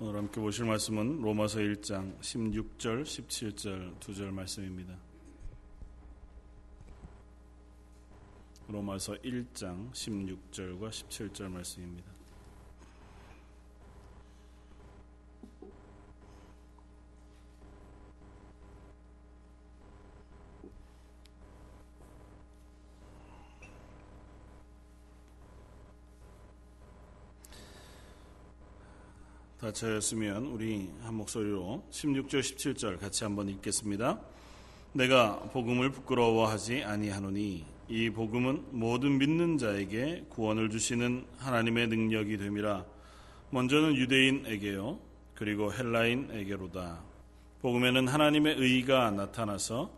오늘 함께 보실 말씀은 로마서 1장 16절, 17절 두 절 말씀입니다. 로마서 1장 16절과 17절 말씀입니다. 다 차였으면 우리 한 목소리로 16절 17절 같이 한번 읽겠습니다. 내가 복음을 부끄러워하지 아니하노니 이 복음은 모든 믿는 자에게 구원을 주시는 하나님의 능력이 됨이라. 먼저는 유대인에게요. 그리고 헬라인에게로다. 복음에는 하나님의 의가 나타나서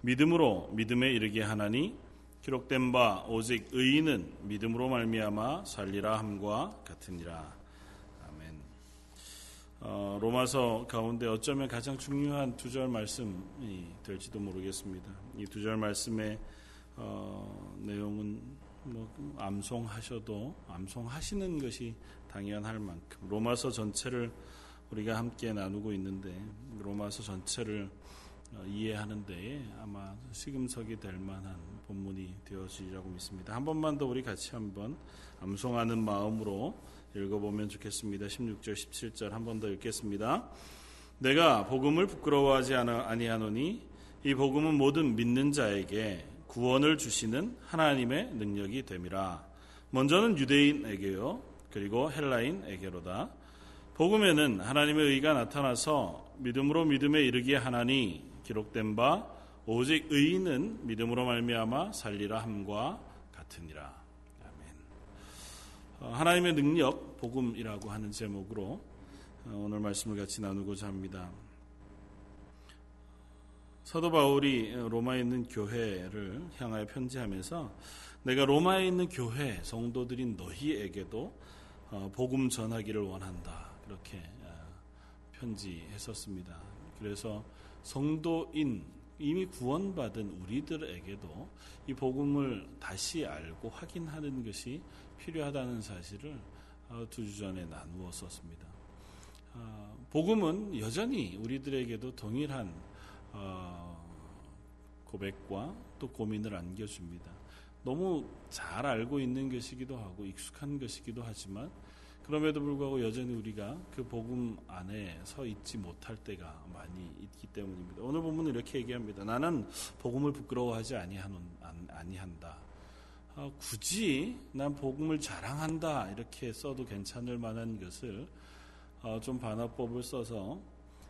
믿음으로 믿음에 이르게 하나니 기록된 바 오직 의인은 믿음으로 말미암아 살리라 함과 같으니라 어, 로마서 가운데 어쩌면 가장 중요한 두 절 말씀이 될지도 모르겠습니다. 이 두 절 말씀의 어, 내용은 뭐 암송하셔도 암송하시는 것이 당연할 만큼 로마서 전체를 우리가 함께 나누고 있는데 로마서 전체를 어, 이해하는 데에 아마 시금석이 될 만한 본문이 되어지리라고 믿습니다. 한 번만 더 우리 같이 한번 암송하는 마음으로 읽어보면 좋겠습니다. 16절, 17절 한 번 더 읽겠습니다. 내가 복음을 부끄러워하지 아니하노니 이 복음은 모든 믿는 자에게 구원을 주시는 하나님의 능력이 됨이라. 먼저는 유대인에게요. 그리고 헬라인에게로다. 복음에는 하나님의 의가 나타나서 믿음으로 믿음에 이르게 하나니 기록된 바 오직 의인은 믿음으로 말미암아 살리라 함과 같으니라. 어, 하나님의 능력 복음이라고 하는 제목으로 어, 오늘 말씀을 같이 나누고자 합니다. 사도 바울이 로마에 있는 교회를 향하여 편지하면서 내가 로마에 있는 교회 성도들인 너희에게도 어, 복음 전하기를 원한다. 그렇게 편지했었습니다. 그래서 성도인 이미 구원받은 우리들에게도 이 복음을 다시 알고 확인하는 것이 필요하다는 사실을 어, 두주 전에 나누었었습니다. 어, 복음은 여전히 우리들에게도 동일한 어, 고백과 또 고민을 안겨줍니다. 너무 잘 알고 있는 것이기도 하고 익숙한 것이기도 하지만 그럼에도 불구하고 여전히 우리가 그 복음 안에 서 있지 못할 때가 많이 있기 때문입니다. 오늘 본문은 이렇게 얘기합니다. 나는 복음을 부끄러워하지 아니한다. 어, 굳이 난 복음을 자랑한다 이렇게 써도 괜찮을 만한 것을 어, 좀 반어법을 써서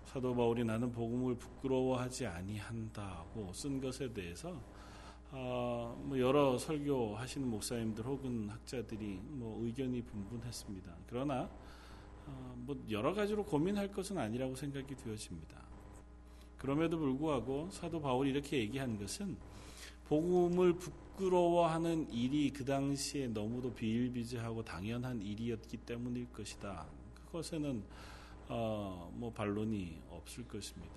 사도 바울이 나는 복음을 부끄러워하지 아니한다고 쓴 것에 대해서 어, 뭐 여러 설교하시는 목사님들 혹은 학자들이 뭐 의견이 분분했습니다. 그러나 어, 뭐 여러 가지로 고민할 것은 아니라고 생각이 되어집니다. 그럼에도 불구하고 사도 바울이 이렇게 얘기한 것은 복음을 부끄러워하는 일이 그 당시에 너무도 비일비재하고 당연한 일이었기 때문일 것이다. 그것에는 어, 뭐 반론이 없을 것입니다.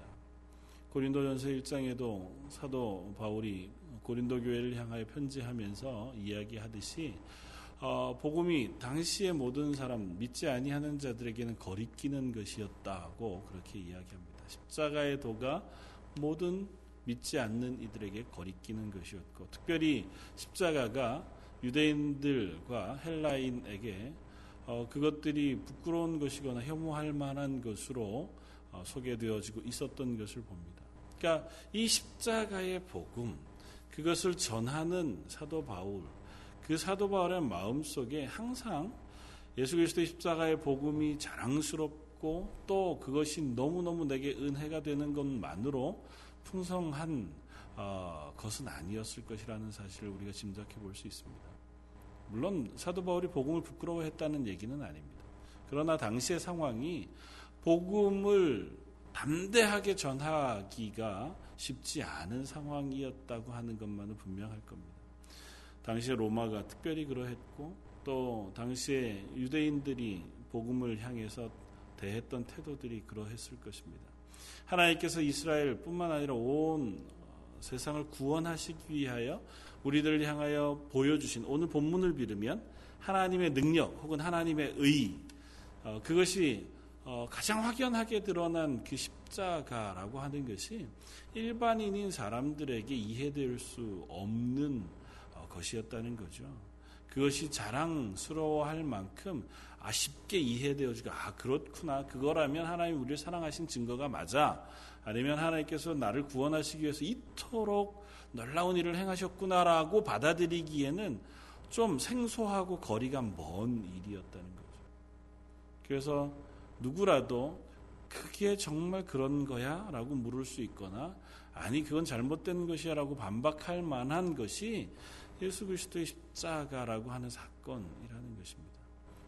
고린도전서 1장에도 사도 바울이 고린도 교회를 향하여 편지하면서 이야기하듯이 어, 복음이 당시의 모든 사람 믿지 아니하는 자들에게는 거리끼는 것이었다고 그렇게 이야기합니다. 십자가의 도가 모든 믿지 않는 이들에게 거리끼는 것이었고 특별히 십자가가 유대인들과 헬라인에게 어, 그것들이 부끄러운 것이거나 혐오할 만한 것으로 어, 소개되어지고 있었던 것을 봅니다. 그러니까 이 십자가의 복음 그것을 전하는 사도 바울 그 사도 바울의 마음 속에 항상 예수 그리스도의 십자가의 복음이 자랑스럽고 또 그것이 너무너무 내게 은혜가 되는 것만으로 풍성한 어, 것은 아니었을 것이라는 사실을 우리가 짐작해 볼 수 있습니다. 물론 사도 바울이 복음을 부끄러워했다는 얘기는 아닙니다. 그러나 당시의 상황이 복음을 담대하게 전하기가 쉽지 않은 상황이었다고 하는 것만은 분명할 겁니다. 당시에 로마가 특별히 그러했고 또 당시에 유대인들이 복음을 향해서 대했던 태도들이 그러했을 것입니다. 하나님께서 이스라엘뿐만 아니라 온 세상을 구원하시기 위하여 우리들을 향하여 보여주신 오늘 본문을 빌으면 하나님의 능력 혹은 하나님의 의 어, 그것이 어, 가장 확연하게 드러난 그 십자가라고 하는 것이 일반인인 사람들에게 이해될 수 없는 어, 것이었다는 거죠. 그것이 자랑스러워할 만큼 아 쉽게 이해되어지고 아 그렇구나 그거라면 하나님 우리를 사랑하신 증거가 맞아 아니면 하나님께서 나를 구원하시기 위해서 이토록 놀라운 일을 행하셨구나라고 받아들이기에는 좀 생소하고 거리가 먼 일이었다는 거죠. 그래서 누구라도 그게 정말 그런 거야? 라고 물을 수 있거나 아니 그건 잘못된 것이야 라고 반박할 만한 것이 예수 그리스도의 십자가라고 하는 사건이라는 것입니다.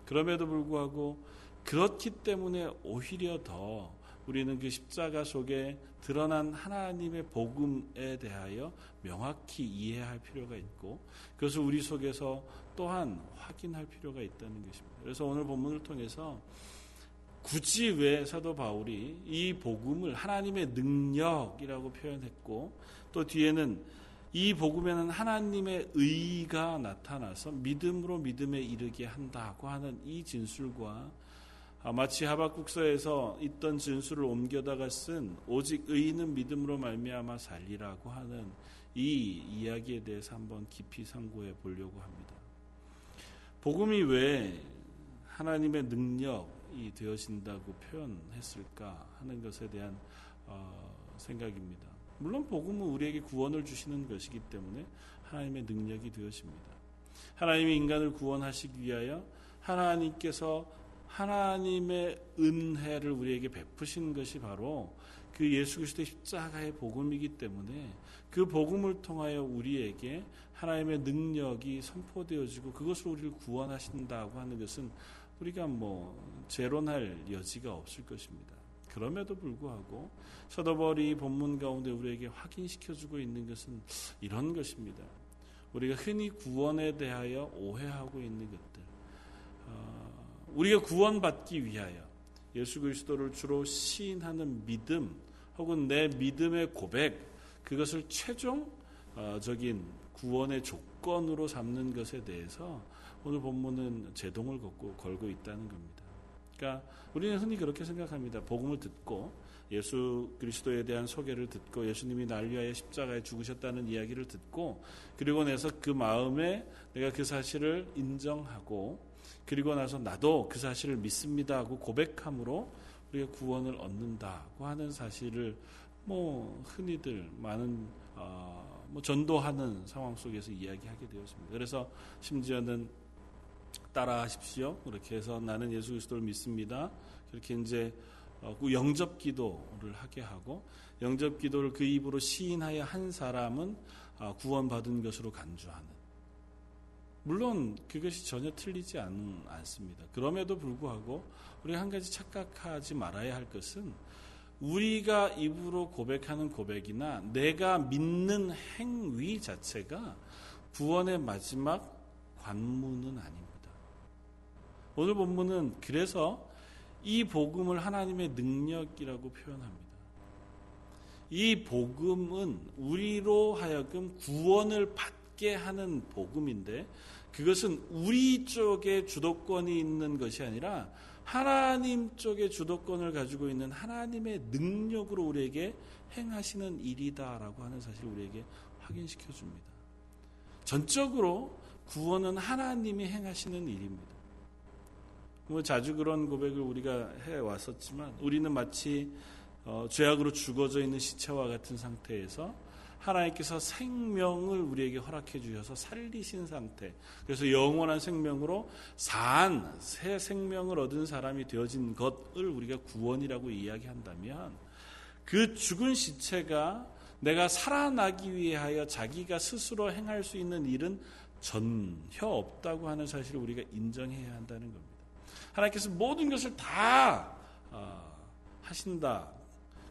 그럼에도 불구하고 그렇기 때문에 오히려 더 우리는 그 십자가 속에 드러난 하나님의 복음에 대하여 명확히 이해할 필요가 있고 그것을 우리 속에서 또한 확인할 필요가 있다는 것입니다. 그래서 오늘 본문을 통해서 굳이 왜 사도 바울이 이 복음을 하나님의 능력이라고 표현했고 또 뒤에는 이 복음에는 하나님의 의가 나타나서 믿음으로 믿음에 이르게 한다고 하는 이 진술과 마치 하박국서에서 있던 진술을 옮겨다가 쓴 오직 의인은 믿음으로 말미암아 살리라고 하는 이 이야기에 대해서 한번 깊이 상고해 보려고 합니다. 복음이 왜 하나님의 능력이 되어진다고 표현했을까 하는 것에 대한 어, 생각입니다. 물론 복음은 우리에게 구원을 주시는 것이기 때문에 하나님의 능력이 되어집니다. 하나님이 인간을 구원하시기 위하여 하나님께서 하나님의 은혜를 우리에게 베푸신 것이 바로 그 예수 그리스도의 십자가의 복음이기 때문에 그 복음을 통하여 우리에게 하나님의 능력이 선포되어지고 그것을 우리를 구원하신다고 하는 것은 우리가 뭐 재론할 여지가 없을 것입니다. 그럼에도 불구하고 서더벌이 본문 가운데 우리에게 확인시켜주고 있는 것은 이런 것입니다. 우리가 흔히 구원에 대하여 오해하고 있는 것들. 어, 우리가 구원받기 위하여 예수 그리스도를 주로 시인하는 믿음 혹은 내 믿음의 고백 그것을 최종적인 구원의 조건으로 삼는 것에 대해서 오늘 본문은 제동을 걷고 걸고 있다는 겁니다. 그러니까 우리는 흔히 그렇게 생각합니다. 복음을 듣고 예수 그리스도에 대한 소개를 듣고 예수님이 날 위하여 십자가에 죽으셨다는 이야기를 듣고 그리고 나서 그 마음에 내가 그 사실을 인정하고 그리고 나서 나도 그 사실을 믿습니다 하고 고백함으로 우리가 구원을 얻는다고 하는 사실을 뭐 흔히들 많은 어, 뭐 전도하는 상황 속에서 이야기하게 되었습니다. 그래서 심지어는 따라 하십시오. 그렇게 해서 나는 예수 그리스도를 믿습니다. 그렇게 이제 어, 그 영접 기도를 하게 하고 영접 기도를 그 입으로 시인하여 한 사람은 어, 구원받은 것으로 간주하는. 물론 그것이 전혀 틀리지 않, 않습니다. 그럼에도 불구하고 우리가 한 가지 착각하지 말아야 할 것은 우리가 입으로 고백하는 고백이나 내가 믿는 행위 자체가 구원의 마지막 관문은 아닙니다. 오늘 본문은 그래서 이 복음을 하나님의 능력이라고 표현합니다. 이 복음은 우리로 하여금 구원을 받게 하는 복음인데 그것은 우리 쪽에 주도권이 있는 것이 아니라 하나님 쪽에 주도권을 가지고 있는 하나님의 능력으로 우리에게 행하시는 일이다라고 하는 사실을 우리에게 확인시켜 줍니다. 전적으로 구원은 하나님이 행하시는 일입니다. 뭐 자주 그런 고백을 우리가 해 왔었지만 우리는 마치 어, 죄악으로 죽어져 있는 시체와 같은 상태에서 하나님께서 생명을 우리에게 허락해 주셔서 살리신 상태. 그래서 영원한 생명으로 산, 새 생명을 얻은 사람이 되어진 것을 우리가 구원이라고 이야기한다면 그 죽은 시체가 내가 살아나기 위하여 자기가 스스로 행할 수 있는 일은 전혀 없다고 하는 사실을 우리가 인정해야 한다는 겁니다. 하나님께서 모든 것을 다 어, 하신다.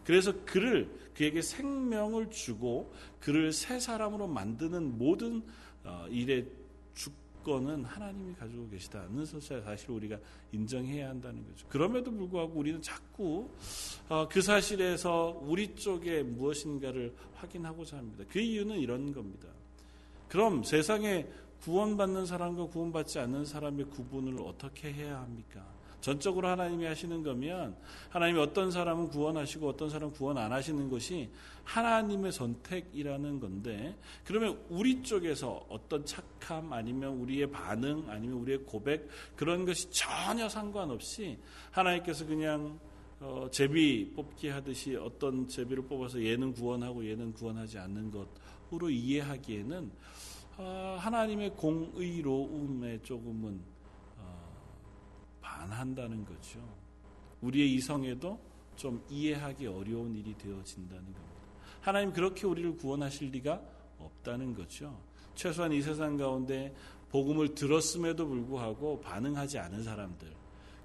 그래서 그를 그에게 생명을 주고 그를 새 사람으로 만드는 모든 어, 일의 주권은 하나님이 가지고 계시다는 사실을 우리가 인정해야 한다는 거죠. 그럼에도 불구하고 우리는 자꾸 어, 그 사실에서 우리 쪽에 무엇인가를 확인하고자 합니다. 그 이유는 이런 겁니다. 그럼 세상에 구원받는 사람과 구원받지 않는 사람의 구분을 어떻게 해야 합니까? 전적으로 하나님이 하시는 거면 하나님이 어떤 사람은 구원하시고 어떤 사람은 구원 안 하시는 것이 하나님의 선택이라는 건데 그러면 우리 쪽에서 어떤 착함 아니면 우리의 반응 아니면 우리의 고백 그런 것이 전혀 상관없이 하나님께서 그냥 어, 제비 뽑기 하듯이 어떤 제비를 뽑아서 얘는 구원하고 얘는 구원하지 않는 것으로 이해하기에는 어, 하나님의 공의로움에 조금은 어, 반한다는 거죠. 우리의 이성에도 좀 이해하기 어려운 일이 되어진다는 겁니다. 하나님 그렇게 우리를 구원하실 리가 없다는 거죠. 최소한 이 세상 가운데 복음을 들었음에도 불구하고 반응하지 않은 사람들,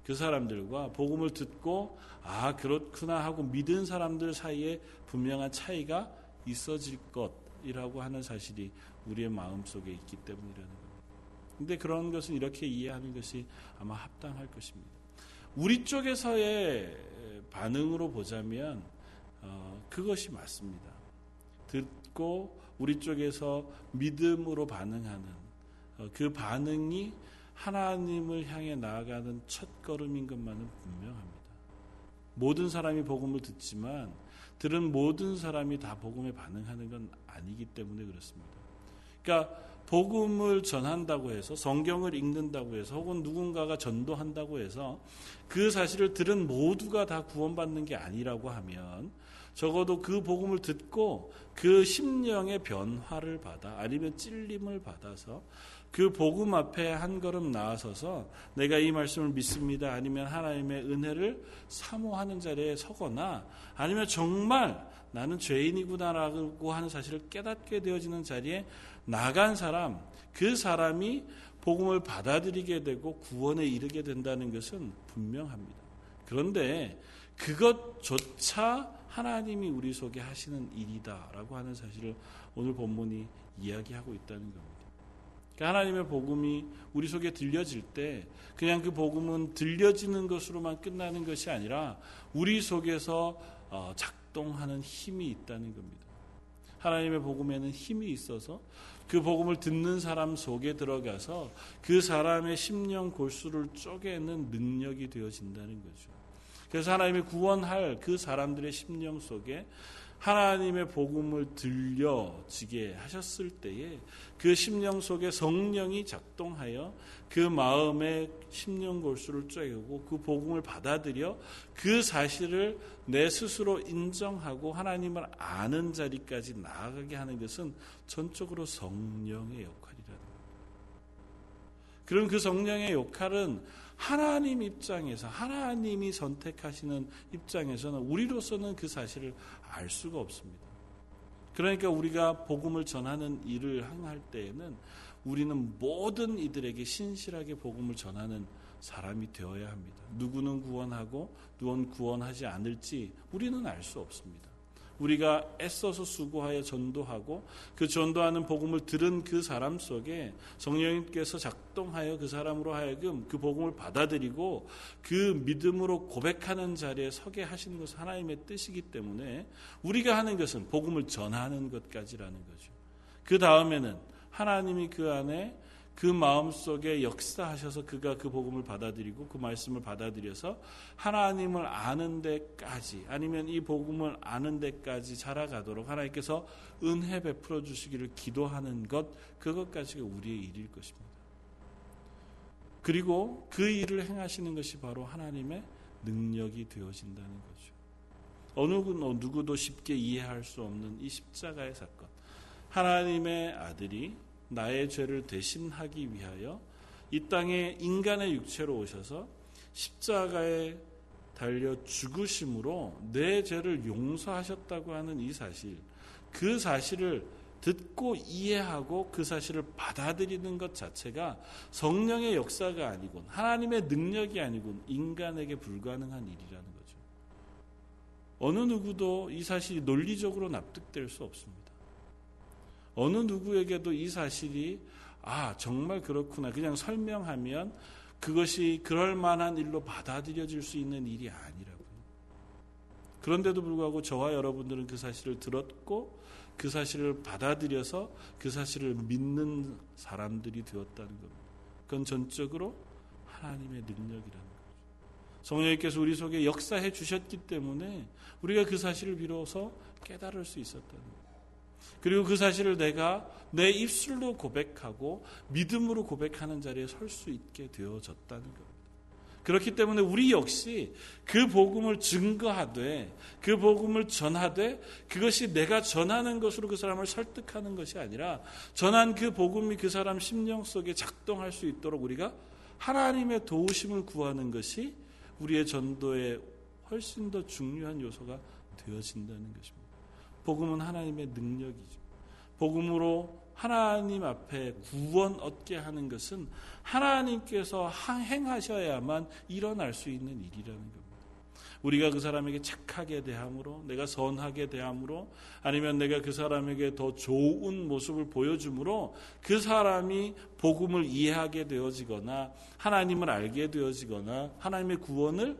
그 사람들과 복음을 듣고 아 그렇구나 하고 믿은 사람들 사이에 분명한 차이가 있어질 것이라고 하는 사실이 우리의 마음 속에 있기 때문이라는 겁니다. 근데 그런 것은 이렇게 이해하는 것이 아마 합당할 것입니다. 우리 쪽에서의 반응으로 보자면 어, 그것이 맞습니다. 듣고 우리 쪽에서 믿음으로 반응하는 어, 그 반응이 하나님을 향해 나아가는 첫 걸음인 것만은 분명합니다. 모든 사람이 복음을 듣지만 들은 모든 사람이 다 복음에 반응하는 건 아니기 때문에 그렇습니다. 그러니까 복음을 전한다고 해서 성경을 읽는다고 해서 혹은 누군가가 전도한다고 해서 그 사실을 들은 모두가 다 구원받는 게 아니라고 하면 적어도 그 복음을 듣고 그 심령의 변화를 받아 아니면 찔림을 받아서 그 복음 앞에 한 걸음 나아서서 내가 이 말씀을 믿습니다. 아니면 하나님의 은혜를 사모하는 자리에 서거나 아니면 정말 나는 죄인이구나라고 하는 사실을 깨닫게 되어지는 자리에 나간 사람, 그 사람이 복음을 받아들이게 되고 구원에 이르게 된다는 것은 분명합니다. 그런데 그것조차 하나님이 우리 속에 하시는 일이다라고 하는 사실을 오늘 본문이 이야기하고 있다는 겁니다. 그러니까 하나님의 복음이 우리 속에 들려질 때 그냥 그 복음은 들려지는 것으로만 끝나는 것이 아니라 우리 속에서 어, 작동하는 힘이 있다는 겁니다. 하나님의 복음에는 힘이 있어서 그 복음을 듣는 사람 속에 들어가서 그 사람의 심령 골수를 쪼개는 능력이 되어진다는 거죠. 그래서 하나님이 구원할 그 사람들의 심령 속에 하나님의 복음을 들려지게 하셨을 때에 그 심령 속에 성령이 작동하여 그 마음의 심령 골수를 쪼개고 그 복음을 받아들여 그 사실을 내 스스로 인정하고 하나님을 아는 자리까지 나아가게 하는 것은 전적으로 성령의 역할이라는 겁니다. 그럼 그 성령의 역할은 하나님 입장에서 하나님이 선택하시는 입장에서는 우리로서는 그 사실을 알 수가 없습니다. 그러니까 우리가 복음을 전하는 일을 행할 때에는 우리는 모든 이들에게 신실하게 복음을 전하는 사람이 되어야 합니다. 누구는 구원하고 누구는 구원하지 않을지 우리는 알 수 없습니다. 우리가 애써서 수고하여 전도하고 그 전도하는 복음을 들은 그 사람 속에 성령님께서 작동하여 그 사람으로 하여금 그 복음을 받아들이고 그 믿음으로 고백하는 자리에 서게 하시는 것은 하나님의 뜻이기 때문에 우리가 하는 것은 복음을 전하는 것까지라는 거죠. 그 다음에는 하나님이 그 안에 그 마음 속에 역사하셔서 그가 그 복음을 받아들이고 그 말씀을 받아들여서 하나님을 아는 데까지 아니면 이 복음을 아는 데까지 자라가도록 하나님께서 은혜 베풀어 주시기를 기도하는 것 그것까지가 우리의 일일 것입니다. 그리고 그 일을 행하시는 것이 바로 하나님의 능력이 되어진다는 거죠. 어느 누구도 쉽게 이해할 수 없는 이 십자가의 사건. 하나님의 아들이 나의 죄를 대신하기 위하여 이 땅에 인간의 육체로 오셔서 십자가에 달려 죽으심으로 내 죄를 용서하셨다고 하는 이 사실, 그 사실을 듣고 이해하고 그 사실을 받아들이는 것 자체가 성령의 역사가 아니군 하나님의 능력이 아니군 인간에게 불가능한 일이라는 거죠. 어느 누구도 이 사실이 논리적으로 납득될 수 없습니다. 어느 누구에게도 이 사실이 아, 정말 그렇구나. 그냥 설명하면 그것이 그럴 만한 일로 받아들여질 수 있는 일이 아니라고요. 그런데도 불구하고 저와 여러분들은 그 사실을 들었고 그 사실을 받아들여서 그 사실을 믿는 사람들이 되었다는 겁니다. 그건 전적으로 하나님의 능력이라는 거죠. 성령님께서 우리 속에 역사해 주셨기 때문에 우리가 그 사실을 비로소 깨달을 수 있었다는 거예요. 그리고 그 사실을 내가 내 입술로 고백하고 믿음으로 고백하는 자리에 설 수 있게 되어졌다는 겁니다. 그렇기 때문에 우리 역시 그 복음을 증거하되 그 복음을 전하되 그것이 내가 전하는 것으로 그 사람을 설득하는 것이 아니라 전한 그 복음이 그 사람 심령 속에 작동할 수 있도록 우리가 하나님의 도우심을 구하는 것이 우리의 전도에 훨씬 더 중요한 요소가 되어진다는 것입니다. 복음은 하나님의 능력이죠. 복음으로 하나님 앞에 구원 얻게 하는 것은 하나님께서 행하셔야만 일어날 수 있는 일이라는 겁니다. 우리가 그 사람에게 착하게 대함으로, 내가 선하게 대함으로, 아니면 내가 그 사람에게 더 좋은 모습을 보여줌으로 그 사람이 복음을 이해하게 되어지거나 하나님을 알게 되어지거나 하나님의 구원을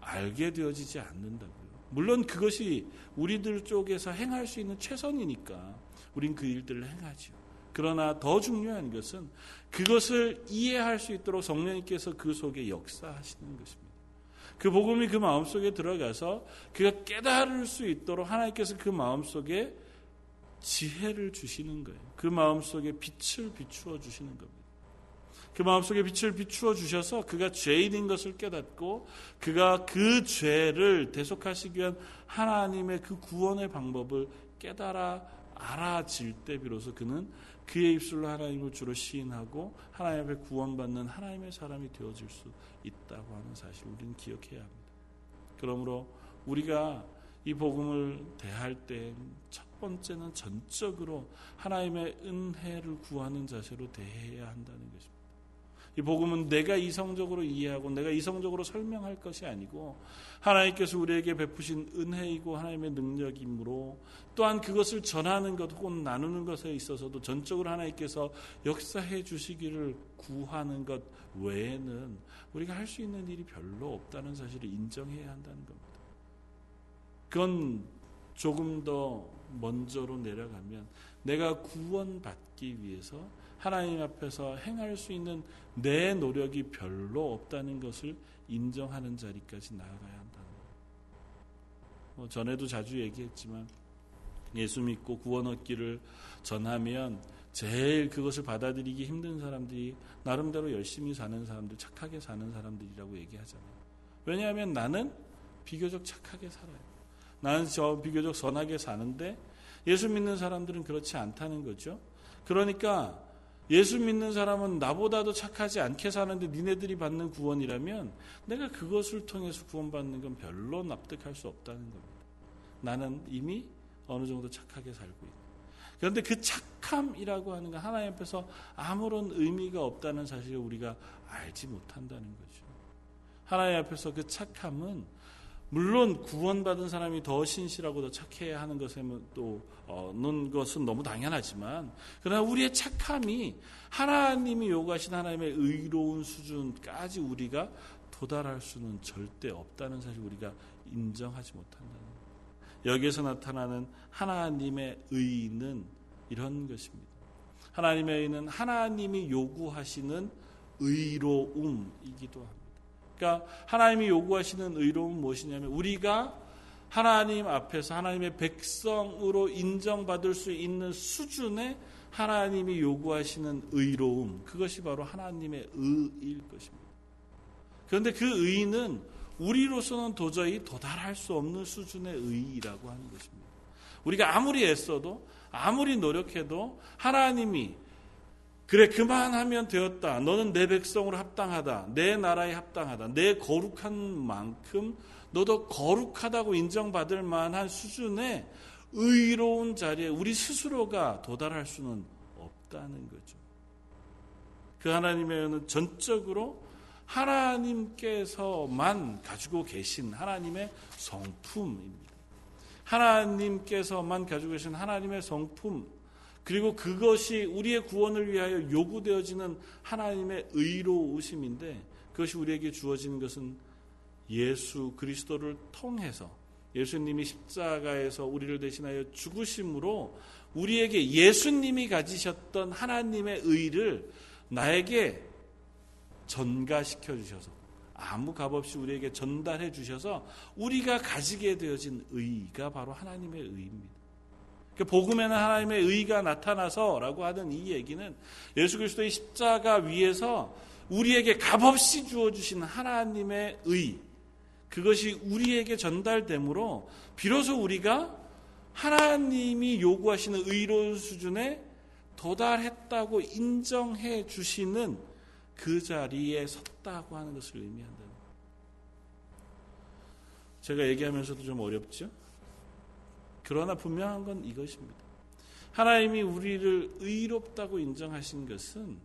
알게 되어지지 않는다고요. 물론 그것이 우리들 쪽에서 행할 수 있는 최선이니까 우린 그 일들을 행하죠. 그러나 더 중요한 것은 그것을 이해할 수 있도록 성령님께서 그 속에 역사하시는 것입니다. 그 복음이 그 마음속에 들어가서 그가 깨달을 수 있도록 하나님께서 그 마음속에 지혜를 주시는 거예요. 그 마음속에 빛을 비추어 주시는 겁니다. 그 마음속에 빛을 비추어 주셔서 그가 죄인인 것을 깨닫고 그가 그 죄를 대속하시기 위한 하나님의 그 구원의 방법을 깨달아 알아질 때 비로소 그는 그의 입술로 하나님을 주로 시인하고 하나님 앞에 구원받는 하나님의 사람이 되어질 수 있다고 하는 사실 우리는 기억해야 합니다. 그러므로 우리가 이 복음을 대할 때 첫 번째는 전적으로 하나님의 은혜를 구하는 자세로 대해야 한다는 것입니다. 이 복음은 내가 이성적으로 이해하고 내가 이성적으로 설명할 것이 아니고 하나님께서 우리에게 베푸신 은혜이고 하나님의 능력이므로 또한 그것을 전하는 것 혹은 나누는 것에 있어서도 전적으로 하나님께서 역사해 주시기를 구하는 것 외에는 우리가 할 수 있는 일이 별로 없다는 사실을 인정해야 한다는 겁니다. 그건 조금 더 먼저로 내려가면 내가 구원받기 위해서 하나님 앞에서 행할 수 있는 내 노력이 별로 없다는 것을 인정하는 자리까지 나아가야 한다는. 뭐 전에도 자주 얘기했지만 예수 믿고 구원 얻기를 전하면 제일 그것을 받아들이기 힘든 사람들이 나름대로 열심히 사는 사람들, 착하게 사는 사람들이라고 얘기하잖아요. 왜냐하면 나는 비교적 착하게 살아요. 나는 저 비교적 선하게 사는데 예수 믿는 사람들은 그렇지 않다는 거죠. 그러니까 예수 믿는 사람은 나보다도 착하지 않게 사는데 니네들이 받는 구원이라면 내가 그것을 통해서 구원받는 건 별로 납득할 수 없다는 겁니다. 나는 이미 어느 정도 착하게 살고 있고. 그런데 그 착함이라고 하는 건 하나님 앞에서 아무런 의미가 없다는 사실을 우리가 알지 못한다는 거죠. 하나님 앞에서 그 착함은 물론 구원받은 사람이 더 신실하고 더 착해야 하는 것에는 또 어는 것은 너무 당연하지만 그러나 우리의 착함이 하나님이 요구하신 하나님의 의로운 수준까지 우리가 도달할 수는 절대 없다는 사실 우리가 인정하지 못한다는. 여기에서 나타나는 하나님의 의는 이런 것입니다. 하나님의 의는 하나님이 요구하시는 의로움이기도 합니다. 그러니까 하나님이 요구하시는 의로움은 무엇이냐면 우리가 하나님 앞에서 하나님의 백성으로 인정받을 수 있는 수준의 하나님이 요구하시는 의로움 그것이 바로 하나님의 의일 것입니다. 그런데 그 의는 우리로서는 도저히 도달할 수 없는 수준의 의라고 하는 것입니다. 우리가 아무리 애써도 아무리 노력해도 하나님이 그래 그만하면 되었다. 너는 내 백성으로 합당하다. 내 나라에 합당하다. 내 거룩한 만큼 너도 거룩하다고 인정받을 만한 수준의 의로운 자리에 우리 스스로가 도달할 수는 없다는 거죠. 그 하나님의 은은 전적으로 하나님께서만 가지고 계신 하나님의 성품입니다. 하나님께서만 가지고 계신 하나님의 성품, 그리고 그것이 우리의 구원을 위하여 요구되어지는 하나님의 의로우심인데 그것이 우리에게 주어지는 것은 예수 그리스도를 통해서 예수님이 십자가에서 우리를 대신하여 죽으심으로 우리에게 예수님이 가지셨던 하나님의 의를 나에게 전가시켜 주셔서 아무 값 없이 우리에게 전달해 주셔서 우리가 가지게 되어진 의가 바로 하나님의 의입니다. 그 복음에는 하나님의 의가 나타나서라고 하는 이 얘기는 예수 그리스도의 십자가 위에서 우리에게 값없이 주어 주신 하나님의 의 그것이 우리에게 전달되므로 비로소 우리가 하나님이 요구하시는 의로운 수준에 도달했다고 인정해 주시는 그 자리에 섰다고 하는 것을 의미한다. 제가 얘기하면서도 좀 어렵죠? 그러나 분명한 건 이것입니다. 하나님이 우리를 의롭다고 인정하신 것은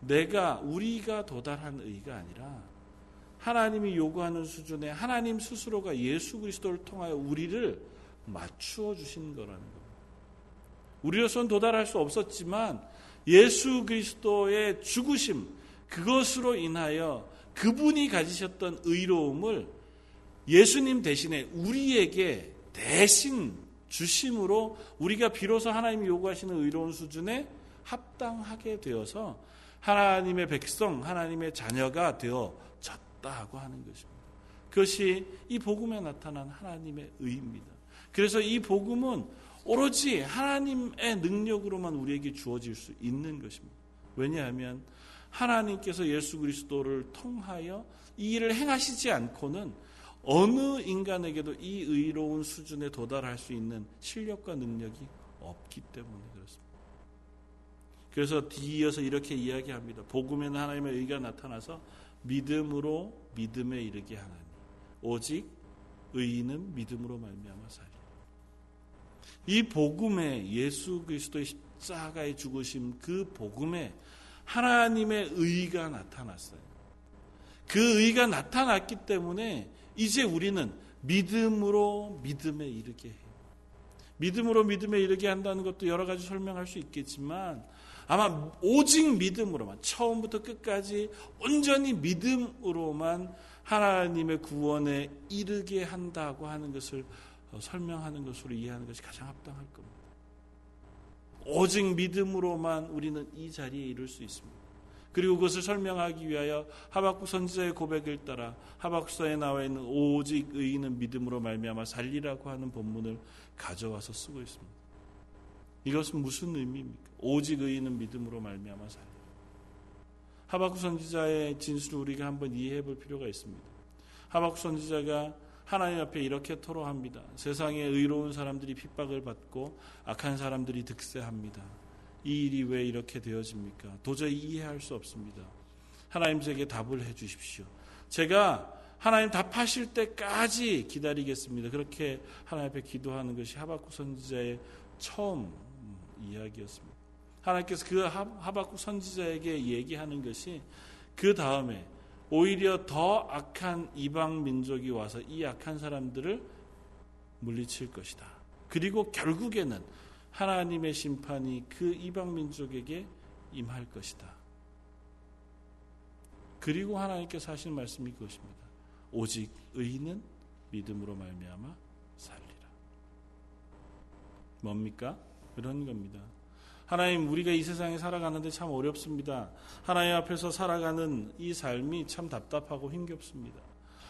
내가 우리가 도달한 의가 아니라 하나님이 요구하는 수준의 하나님 스스로가 예수 그리스도를 통하여 우리를 맞추어 주신 거라는 겁니다. 우리로서는 도달할 수 없었지만 예수 그리스도의 죽으심 그것으로 인하여 그분이 가지셨던 의로움을 예수님 대신에 우리에게 대신 주심으로 우리가 비로소 하나님이 요구하시는 의로운 수준에 합당하게 되어서 하나님의 백성, 하나님의 자녀가 되어졌다고 하는 것입니다. 그것이 이 복음에 나타난 하나님의 의입니다. 그래서 이 복음은 오로지 하나님의 능력으로만 우리에게 주어질 수 있는 것입니다. 왜냐하면 하나님께서 예수 그리스도를 통하여 이 일을 행하시지 않고는 어느 인간에게도 이 의로운 수준에 도달할 수 있는 실력과 능력이 없기 때문에 그렇습니다. 그래서 뒤이어서 이렇게 이야기합니다. 복음에는 하나님의 의가 나타나서 믿음으로 믿음에 이르게 하나니 오직 의인은 믿음으로 말미암아 살이. 이 복음에 예수 그리스도의 십자가의 죽으심 그 복음에 하나님의 의가 나타났어요. 그 의가 나타났기 때문에 이제 우리는 믿음으로 믿음에 이르게 해요. 믿음으로 믿음에 이르게 한다는 것도 여러 가지 설명할 수 있겠지만 아마 오직 믿음으로만 처음부터 끝까지 온전히 믿음으로만 하나님의 구원에 이르게 한다고 하는 것을 설명하는 것으로 이해하는 것이 가장 합당할 겁니다. 오직 믿음으로만 우리는 이 자리에 이룰 수 있습니다. 그리고 그것을 설명하기 위하여 하박국 선지자의 고백을 따라 하박서에 나와 있는 오직 의인은 믿음으로 말미암아 살리라고 하는 본문을 가져와서 쓰고 있습니다. 이것은 무슨 의미입니까? 오직 의인은 믿음으로 말미암아 살리. 하박국 선지자의 진술을 우리가 한번 이해해 볼 필요가 있습니다. 하박국 선지자가 하나님 앞에 이렇게 토로합니다. 세상에 의로운 사람들이 핍박을 받고 악한 사람들이 득세합니다. 이 일이 왜 이렇게 되어집니까? 도저히 이해할 수 없습니다. 하나님 제게 답을 해 주십시오. 제가 하나님 답하실 때까지 기다리겠습니다. 그렇게 하나님 앞에 기도하는 것이 하박국 선지자의 처음 이야기였습니다. 하나님께서 그 하박국 선지자에게 얘기하는 것이 그 다음에 오히려 더 악한 이방 민족이 와서 이 악한 사람들을 물리칠 것이다. 그리고 결국에는 하나님의 심판이 그 이방 민족에게 임할 것이다. 그리고 하나님께서 하신 말씀이 그것입니다. 오직 의인은 믿음으로 말미암아 살리라. 뭡니까? 그런 겁니다. 하나님 우리가 이 세상에 살아가는데 참 어렵습니다. 하나님 앞에서 살아가는 이 삶이 참 답답하고 힘겹습니다.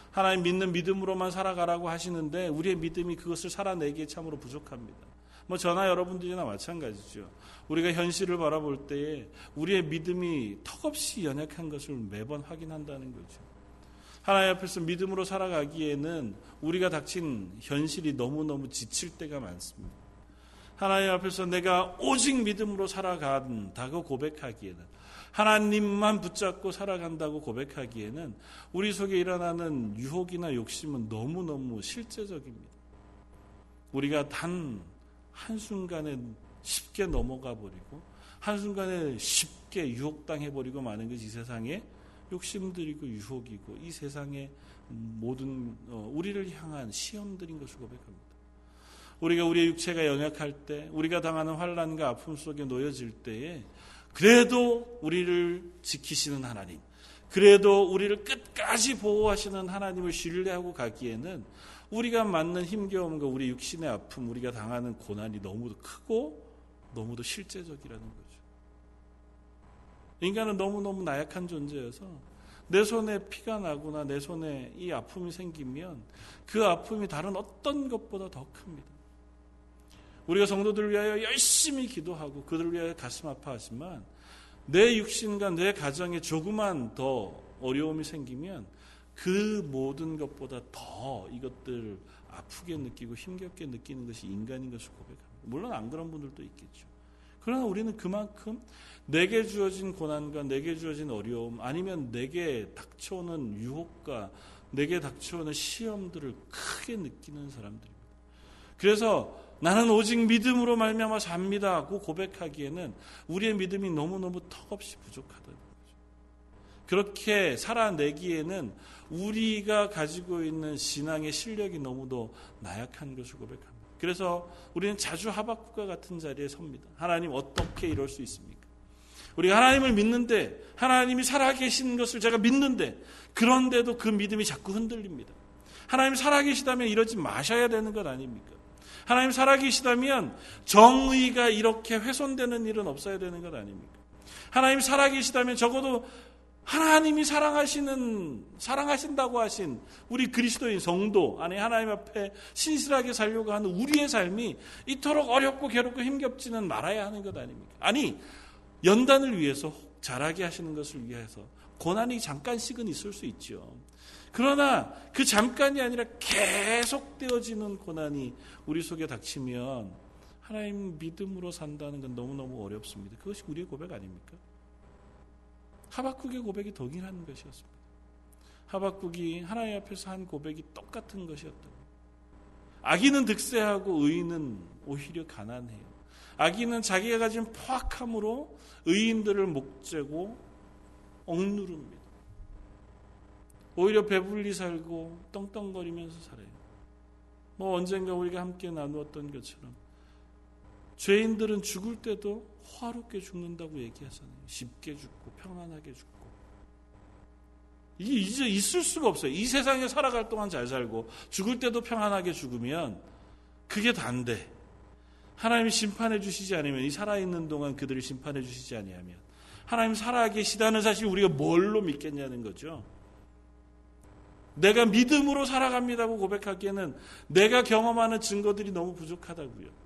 하나님 믿는 믿음으로만 살아가라고 하시는데 우리의 믿음이 그것을 살아내기에 참으로 부족합니다. 뭐 저나 여러분들이나 마찬가지죠. 우리가 현실을 바라볼 때에 우리의 믿음이 턱없이 연약한 것을 매번 확인한다는 거죠. 하나님 앞에서 믿음으로 살아가기에는 우리가 닥친 현실이 너무너무 지칠 때가 많습니다. 하나님 앞에서 내가 오직 믿음으로 살아간다고 고백하기에는 하나님만 붙잡고 살아간다고 고백하기에는 우리 속에 일어나는 유혹이나 욕심은 너무너무 실제적입니다. 우리가 단 한순간에 쉽게 넘어가 버리고 한순간에 쉽게 유혹당해 버리고 마는 것이 이 세상의 욕심들이고 유혹이고 이 세상의 모든 어, 우리를 향한 시험들인 것을 고백합니다. 우리가 우리의 육체가 연약할 때, 우리가 당하는 환란과 아픔 속에 놓여질 때에 그래도 우리를 지키시는 하나님, 그래도 우리를 끝까지 보호하시는 하나님을 신뢰하고 가기에는 우리가 맞는 힘겨움과 우리 육신의 아픔, 우리가 당하는 고난이 너무도 크고 너무도 실제적이라는 거죠. 인간은 너무너무 나약한 존재여서 내 손에 피가 나거나 내 손에 이 아픔이 생기면 그 아픔이 다른 어떤 것보다 더 큽니다. 우리가 성도들을 위하여 열심히 기도하고 그들을 위하여 가슴 아파하지만 내 육신과 내 가정에 조그만 더 어려움이 생기면 그 모든 것보다 더 이것들을 아프게 느끼고 힘겹게 느끼는 것이 인간인 것을 고백합니다. 물론 안 그런 분들도 있겠죠. 그러나 우리는 그만큼 내게 주어진 고난과 내게 주어진 어려움 아니면 내게 닥쳐오는 유혹과 내게 닥쳐오는 시험들을 크게 느끼는 사람들입니다. 그래서 나는 오직 믿음으로 말미암아 삽니다고 고백하기에는 우리의 믿음이 너무너무 턱없이 부족하다는 거죠. 그렇게 살아내기에는 우리가 가지고 있는 신앙의 실력이 너무도 나약한 것을 고백합니다. 그래서 우리는 자주 하박국과 같은 자리에 섭니다. 하나님 어떻게 이럴 수 있습니까? 우리가 하나님을 믿는데 하나님이 살아계신 것을 제가 믿는데 그런데도 그 믿음이 자꾸 흔들립니다. 하나님 살아계시다면 이러지 마셔야 되는 것 아닙니까? 하나님 살아계시다면 정의가 이렇게 훼손되는 일은 없어야 되는 것 아닙니까? 하나님 살아계시다면 적어도 하나님이 사랑하시는 사랑하신다고 하신 우리 그리스도인 성도 안에 하나님 앞에 신실하게 살려고 하는 우리의 삶이 이토록 어렵고 괴롭고 힘겹지는 말아야 하는 것 아닙니까? 아니 연단을 위해서 자라게 하시는 것을 위해서 고난이 잠깐씩은 있을 수 있죠. 그러나 그 잠깐이 아니라 계속되어지는 고난이 우리 속에 닥치면 하나님 믿음으로 산다는 건 너무너무 어렵습니다. 그것이 우리의 고백 아닙니까? 하박국의 고백이 동일한 것이었습니다. 하박국이 하나님 앞에서 한 고백이 똑같은 것이었다고. 악인은 득세하고 의인은 오히려 가난해요. 악인은 자기가 가진 포악함으로 의인들을 목재고 억누릅니다. 오히려 배불리 살고 떵떵거리면서 살아요. 뭐 언젠가 우리가 함께 나누었던 것처럼 죄인들은 죽을 때도 화롭게 죽는다고 얘기하잖아요. 쉽게 죽고 평안하게 죽고. 이게 이제 있을 수가 없어요. 이 세상에 살아갈 동안 잘 살고 죽을 때도 평안하게 죽으면 그게 단데 하나님이 심판해 주시지 않으면 이 살아있는 동안 그들을 심판해 주시지 아니하면 하나님 살아계시다는 사실 우리가 뭘로 믿겠냐는 거죠. 내가 믿음으로 살아갑니다고 고백하기에는 내가 경험하는 증거들이 너무 부족하다고요.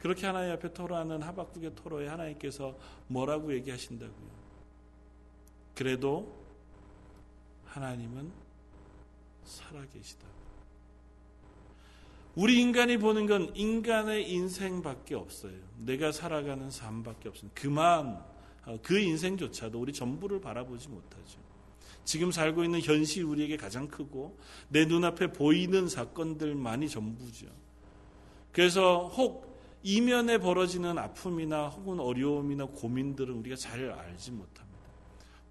그렇게 하나님 앞에 토로하는 하박국의 토로에 하나님께서 뭐라고 얘기하신다고요. 그래도 하나님은 살아계시다. 우리 인간이 보는 건 인간의 인생밖에 없어요. 내가 살아가는 삶밖에 없습니다. 그만 어, 그 인생조차도 우리 전부를 바라보지 못하죠. 지금 살고 있는 현실 우리에게 가장 크고 내 눈앞에 보이는 사건들만이 전부죠. 그래서 혹 이면에 벌어지는 아픔이나 혹은 어려움이나 고민들은 우리가 잘 알지 못합니다.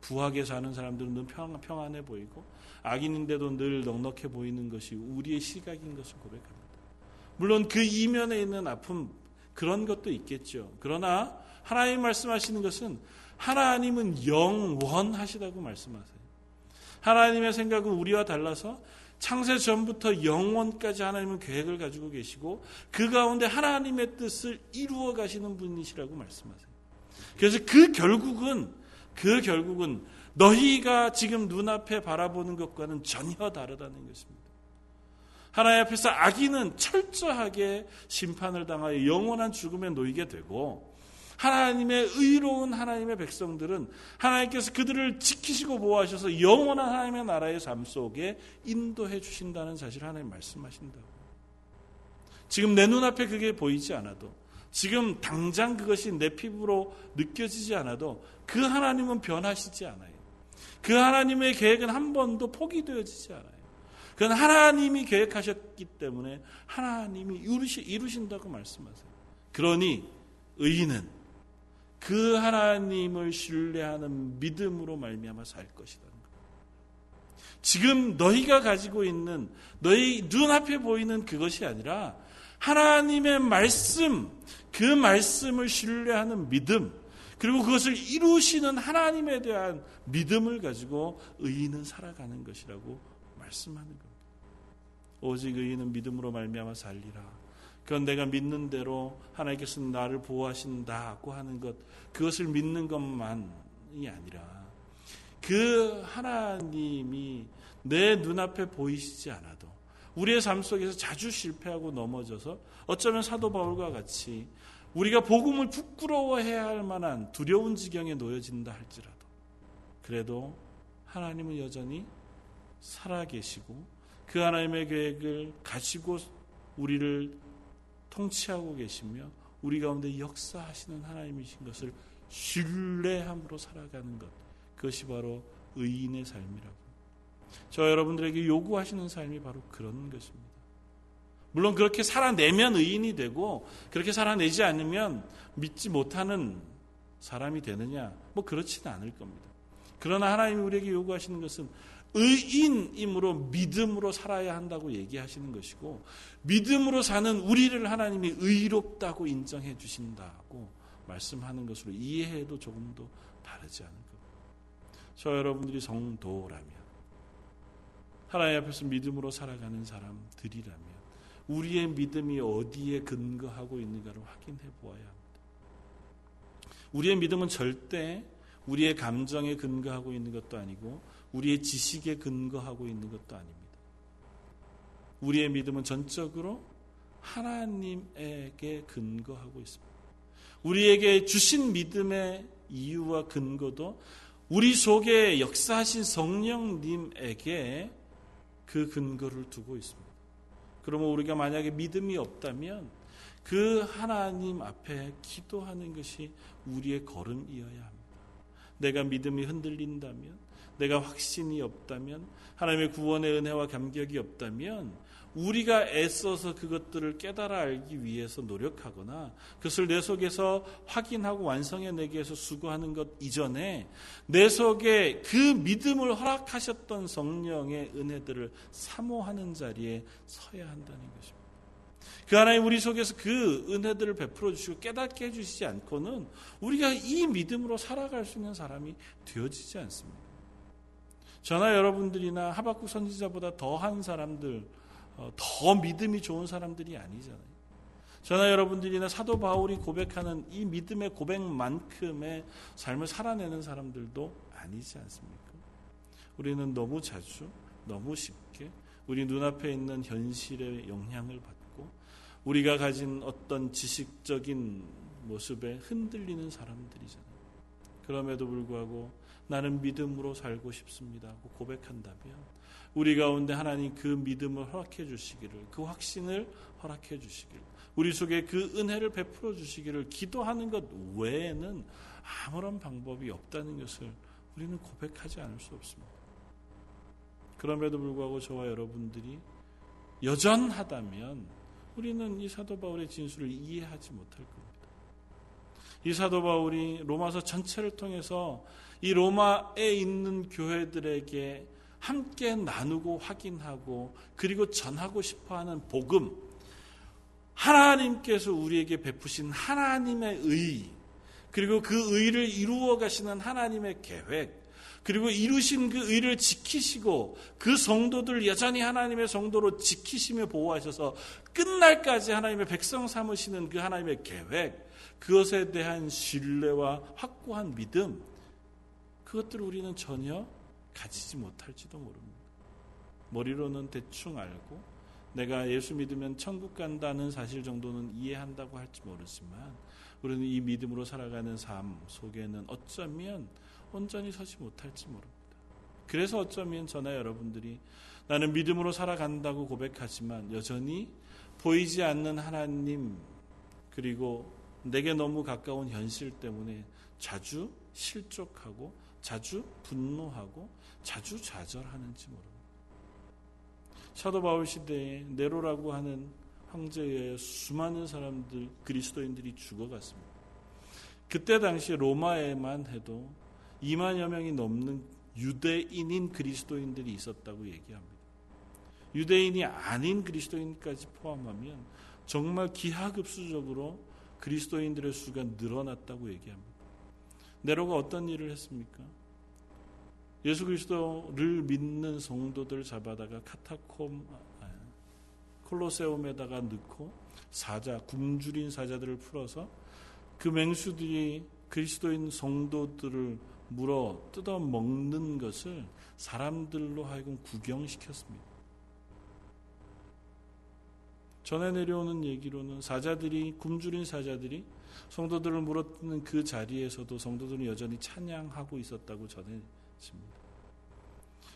부하게 사는 사람들은 늘 평, 평안해 보이고 악인인데도 늘 넉넉해 보이는 것이 우리의 시각인 것을 고백합니다. 물론 그 이면에 있는 아픔 그런 것도 있겠죠. 그러나 하나님 말씀하시는 것은 하나님은 영원하시다고 말씀하세요. 하나님의 생각은 우리와 달라서 창세 전부터 영원까지 하나님은 계획을 가지고 계시고 그 가운데 하나님의 뜻을 이루어 가시는 분이시라고 말씀하세요. 그래서 그 결국은 그 결국은 너희가 지금 눈앞에 바라보는 것과는 전혀 다르다는 것입니다. 하나님 앞에서 악인은 철저하게 심판을 당하여 영원한 죽음에 놓이게 되고 하나님의 의로운 하나님의 백성들은 하나님께서 그들을 지키시고 보호하셔서 영원한 하나님의 나라의 삶 속에 인도해 주신다는 사실을 하나님 말씀하신다고. 지금 내 눈앞에 그게 보이지 않아도 지금 당장 그것이 내 피부로 느껴지지 않아도 그 하나님은 변하시지 않아요. 그 하나님의 계획은 한 번도 포기되어지지 않아요. 그건 하나님이 계획하셨기 때문에 하나님이 이루신다고 말씀하세요. 그러니 의인은 그 하나님을 신뢰하는 믿음으로 말미암아 살 것이라는 것. 지금 너희가 가지고 있는 너희 눈앞에 보이는 그것이 아니라 하나님의 말씀, 그 말씀을 신뢰하는 믿음, 그리고 그것을 이루시는 하나님에 대한 믿음을 가지고 의인은 살아가는 것이라고 말씀하는 겁니다. 오직 의인은 믿음으로 말미암아 살리라. 그건 내가 믿는 대로 하나님께서 나를 보호하신다고 하는 것, 그것을 믿는 것만이 아니라 그 하나님이 내 눈앞에 보이시지 않아도 우리의 삶 속에서 자주 실패하고 넘어져서 어쩌면 사도 바울과 같이 우리가 복음을 부끄러워해야 할 만한 두려운 지경에 놓여진다 할지라도 그래도 하나님은 여전히 살아계시고 그 하나님의 계획을 가지고 우리를 통치하고 계시며 우리 가운데 역사하시는 하나님이신 것을 신뢰함으로 살아가는 것 그것이 바로 의인의 삶이라고 저 여러분들에게 요구하시는 삶이 바로 그런 것입니다. 물론 그렇게 살아내면 의인이 되고 그렇게 살아내지 않으면 믿지 못하는 사람이 되느냐? 뭐 그렇지는 않을 겁니다. 그러나 하나님이 우리에게 요구하시는 것은 의인임으로 믿음으로 살아야 한다고 얘기하시는 것이고 믿음으로 사는 우리를 하나님이 의롭다고 인정해 주신다고 말씀하는 것으로 이해해도 조금 도 다르지 않은 겁니다. 저 여러분들이 성도라면 하나님 앞에서 믿음으로 살아가는 사람들이라면 우리의 믿음이 어디에 근거하고 있는가를 확인해 보아야 합니다. 우리의 믿음은 절대 우리의 감정에 근거하고 있는 것도 아니고 우리의 지식에 근거하고 있는 것도 아닙니다. 우리의 믿음은 전적으로 하나님에게 근거하고 있습니다. 우리에게 주신 믿음의 이유와 근거도 우리 속에 역사하신 성령님에게 그 근거를 두고 있습니다. 그러면 우리가 만약에 믿음이 없다면 그 하나님 앞에 기도하는 것이 우리의 걸음이어야 합니다. 내가 믿음이 흔들린다면, 내가 확신이 없다면, 하나님의 구원의 은혜와 감격이 없다면, 우리가 애써서 그것들을 깨달아 알기 위해서 노력하거나 그것을 내 속에서 확인하고 완성해내기 위해서 수고하는 것 이전에 내 속에 그 믿음을 허락하셨던 성령의 은혜들을 사모하는 자리에 서야 한다는 것입니다. 그 하나님 우리 속에서 그 은혜들을 베풀어 주시고 깨닫게 해주시지 않고는 우리가 이 믿음으로 살아갈 수 있는 사람이 되어지지 않습니다. 저나 여러분들이나 하박국 선지자보다 더한 사람들 어, 더 믿음이 좋은 사람들이 아니잖아요. 저나 여러분들이나 사도 바울이 고백하는 이 믿음의 고백만큼의 삶을 살아내는 사람들도 아니지 않습니까? 우리는 너무 자주, 너무 쉽게 우리 눈앞에 있는 현실의 영향을 받고 우리가 가진 어떤 지식적인 모습에 흔들리는 사람들이잖아요. 그럼에도 불구하고 나는 믿음으로 살고 싶습니다 고백한다면 우리 가운데 하나님 그 믿음을 허락해 주시기를 그 확신을 허락해 주시기를 우리 속에 그 은혜를 베풀어 주시기를 기도하는 것 외에는 아무런 방법이 없다는 것을 우리는 고백하지 않을 수 없습니다. 그럼에도 불구하고 저와 여러분들이 여전하다면 우리는 이 사도 바울의 진술을 이해하지 못할 겁니다. 이 사도 바울이 로마서 전체를 통해서 이 로마에 있는 교회들에게 함께 나누고 확인하고 그리고 전하고 싶어 하는 복음. 하나님께서 우리에게 베푸신 하나님의 의, 그리고 그 의를 이루어 가시는 하나님의 계획, 그리고 이루신 그 의를 지키시고 그 성도들 여전히 하나님의 성도로 지키시며 보호하셔서 끝날까지 하나님의 백성 삼으시는 그 하나님의 계획, 그것에 대한 신뢰와 확고한 믿음, 그것들을 우리는 전혀 가지지 못할지도 모릅니다. 머리로는 대충 알고 내가 예수 믿으면 천국 간다는 사실 정도는 이해한다고 할지 모르지만 우리는 이 믿음으로 살아가는 삶 속에는 어쩌면 온전히 서지 못할지 모릅니다. 그래서 어쩌면 저나 여러분들이 나는 믿음으로 살아간다고 고백하지만 여전히 보이지 않는 하나님 그리고 내게 너무 가까운 현실 때문에 자주 실족하고 자주 분노하고 자주 좌절하는지 모릅니다. 사도 바울 시대에 네로라고 하는 황제에 수많은 사람들 그리스도인들이 죽어갔습니다. 그때 당시 로마에만 해도 2만여 명이 넘는 유대인인 그리스도인들이 있었다고 얘기합니다. 유대인이 아닌 그리스도인까지 포함하면 정말 기하급수적으로 그리스도인들의 수가 늘어났다고 얘기합니다. 네로가 어떤 일을 했습니까? 예수 그리스도를 믿는 성도들 잡아다가 카타콤 아, 콜로세움에다가 넣고 사자 굶주린 사자들을 풀어서 그 맹수들이 그리스도인 성도들을 물어 뜯어 먹는 것을 사람들로 하여금 구경시켰습니다. 전해 내려오는 얘기로는 사자들이 굶주린 사자들이 성도들을 물어뜯는 그 자리에서도 성도들은 여전히 찬양하고 있었다고 전해집니다.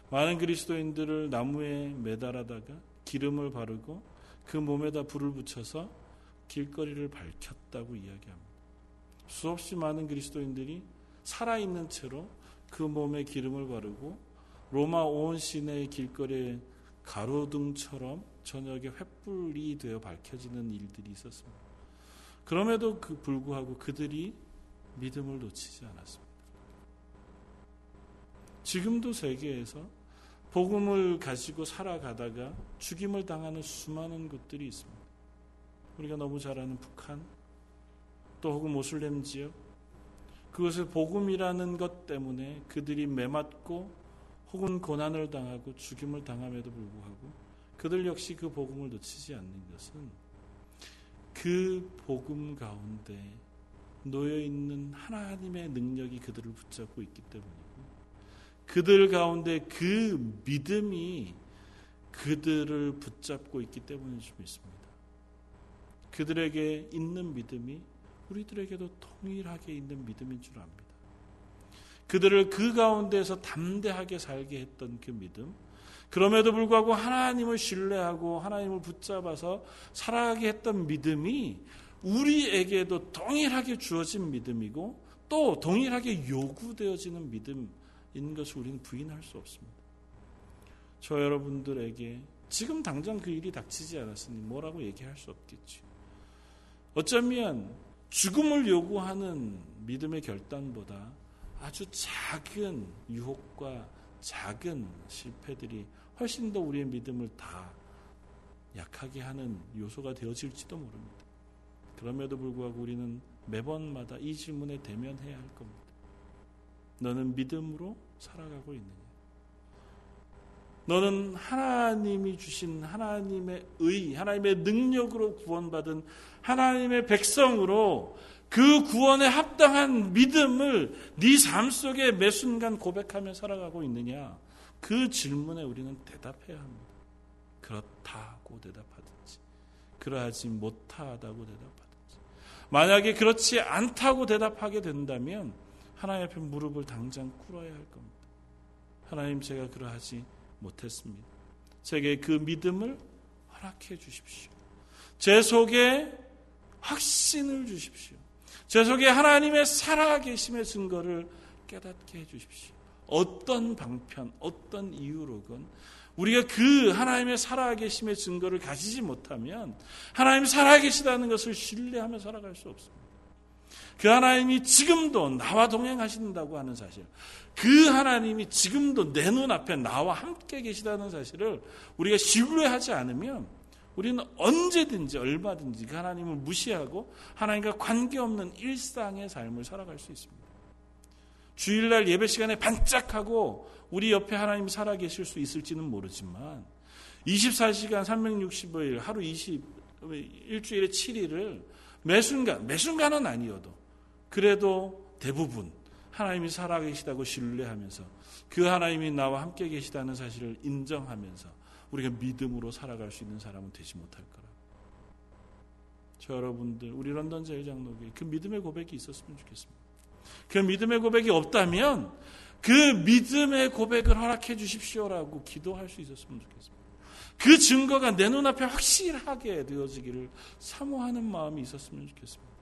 많은 그리스도인들을 나무에 매달아다가 기름을 바르고 그 몸에다 불을 붙여서 길거리를 밝혔다고 이야기합니다. 수없이 많은 그리스도인들이 살아있는 채로 그 몸에 기름을 바르고 로마 온 시내의 길거리에 가로등처럼 저녁에 횃불이 되어 밝혀지는 일들이 있었습니다. 그럼에도 그 불구하고 그들이 믿음을 놓치지 않았습니다. 지금도 세계에서 복음을 가지고 살아가다가 죽임을 당하는 수많은 곳들이 있습니다. 우리가 너무 잘 아는 북한, 또 혹은 모슬렘 지역, 그것을 복음이라는 것 때문에 그들이 매맞고 혹은 고난을 당하고 죽임을 당함에도 불구하고 그들 역시 그 복음을 놓치지 않는 것은 그 복음 가운데 놓여 있는 하나님의 능력이 그들을 붙잡고 있기 때문이고 그들 가운데 그 믿음이 그들을 붙잡고 있기 때문일 수 있습니다. 그들에게 있는 믿음이 우리들에게도 동일하게 있는 믿음인 줄 압니다. 그들을 그 가운데서 담대하게 살게 했던 그 믿음, 그럼에도 불구하고 하나님을 신뢰하고 하나님을 붙잡아서 살아가게 했던 믿음이 우리에게도 동일하게 주어진 믿음이고 또 동일하게 요구되어지는 믿음인 것을 우리는 부인할 수 없습니다. 저 여러분들에게 지금 당장 그 일이 닥치지 않았으니 뭐라고 얘기할 수 없겠죠. 어쩌면 죽음을 요구하는 믿음의 결단보다 아주 작은 유혹과 작은 실패들이 훨씬 더 우리의 믿음을 다 약하게 하는 요소가 되어질지도 모릅니다. 그럼에도 불구하고 우리는 매번마다 이 질문에 대면해야 할 겁니다. 너는 믿음으로 살아가고 있느냐? 너는 하나님이 주신 하나님의 의, 하나님의 능력으로 구원받은 하나님의 백성으로 그 구원에 합당한 믿음을 네 삶 속에 매 순간 고백하며 살아가고 있느냐? 그 질문에 우리는 대답해야 합니다. 그렇다고 대답하든지, 그러하지 못하다고 대답하든지. 만약에 그렇지 않다고 대답하게 된다면 하나님 앞에 무릎을 당장 꿇어야 할 겁니다. 하나님 제가 그러하지 못했습니다. 제게 그 믿음을 허락해 주십시오. 제 속에 확신을 주십시오. 제 속에 하나님의 살아계심의 증거를 깨닫게 해 주십시오. 어떤 방편, 어떤 이유로건 우리가 그 하나님의 살아계심의 증거를 가지지 못하면 하나님 살아계시다는 것을 신뢰하며 살아갈 수 없습니다. 그 하나님이 지금도 나와 동행하신다고 하는 사실, 그 하나님이 지금도 내 눈앞에 나와 함께 계시다는 사실을 우리가 신뢰하지 않으면 우리는 언제든지 얼마든지 그 하나님을 무시하고 하나님과 관계없는 일상의 삶을 살아갈 수 있습니다. 주일날 예배 시간에 반짝하고 우리 옆에 하나님이 살아 계실 수 있을지는 모르지만 24시간 365일 하루 20 일주일에 7일을 매 순간 매 순간은 아니어도 그래도 대부분 하나님이 살아 계시다고 신뢰하면서 그 하나님이 나와 함께 계시다는 사실을 인정하면서 우리가 믿음으로 살아갈 수 있는 사람은 되지 못할 거라. 저 여러분들 우리 런던 제일장로교회 그 믿음의 고백이 있었으면 좋겠습니다. 그 믿음의 고백이 없다면 그 믿음의 고백을 허락해 주십시오라고 기도할 수 있었으면 좋겠습니다. 그 증거가 내 눈앞에 확실하게 되어지기를 사모하는 마음이 있었으면 좋겠습니다.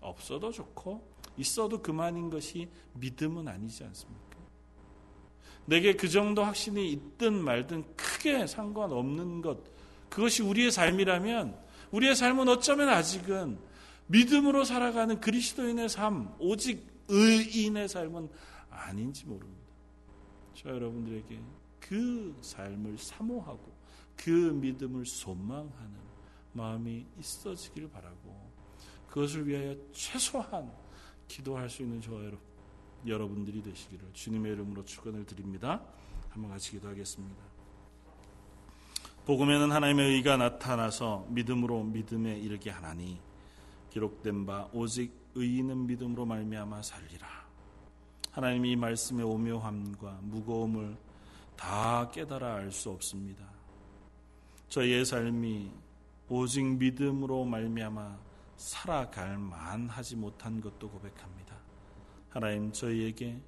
없어도 좋고 있어도 그만인 것이 믿음은 아니지 않습니까? 내게 그 정도 확신이 있든 말든 크게 상관없는 것 그것이 우리의 삶이라면 우리의 삶은 어쩌면 아직은 믿음으로 살아가는 그리스도인의 삶 오직 의인의 삶은 아닌지 모릅니다. 저 여러분들에게 그 삶을 사모하고 그 믿음을 소망하는 마음이 있어지길 바라고 그것을 위하여 최소한 기도할 수 있는 저와 여러분들이 되시기를 주님의 이름으로 축원을 드립니다. 한번 같이 기도하겠습니다. 복음에는 하나님의 의가 나타나서 믿음으로 믿음에 이르게 하나니 기록된 바 오직 의인은 믿음으로 말미암아 살리라. 하나님 이 말씀의 오묘함과 무거움을 다 깨달아 알 수 없습니다. 저희의 삶이 오직 믿음으로 말미암아 살아갈 만하지 못한 것도 고백합니다. 하나님 저희에게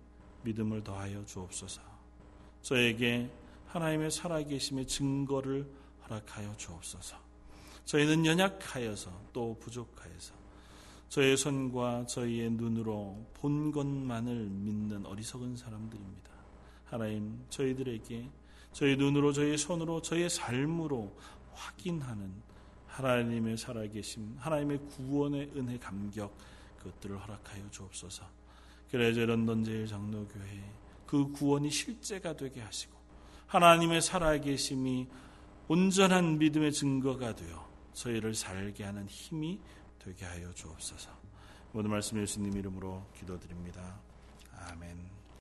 믿음을 더하여 주옵소서. 저에게 하나님의 살아계심의 증거를 허락하여 주옵소서. 저희는 연약하여서 또 부족하여서 저의 손과 저희의 눈으로 본 것만을 믿는 어리석은 사람들입니다. 하나님, 저희들에게 저희 눈으로, 저희 손으로, 저희의 삶으로 확인하는 하나님의 살아계심, 하나님의 구원의 은혜 감격 그것들을 허락하여 주옵소서. 그래저 런던 제일 장로교회 그 구원이 실제가 되게 하시고 하나님의 살아계심이 온전한 믿음의 증거가 되어 저희를 살게 하는 힘이 되게 하여 주옵소서. 모든 말씀 예수님 이름으로 기도드립니다. 아멘.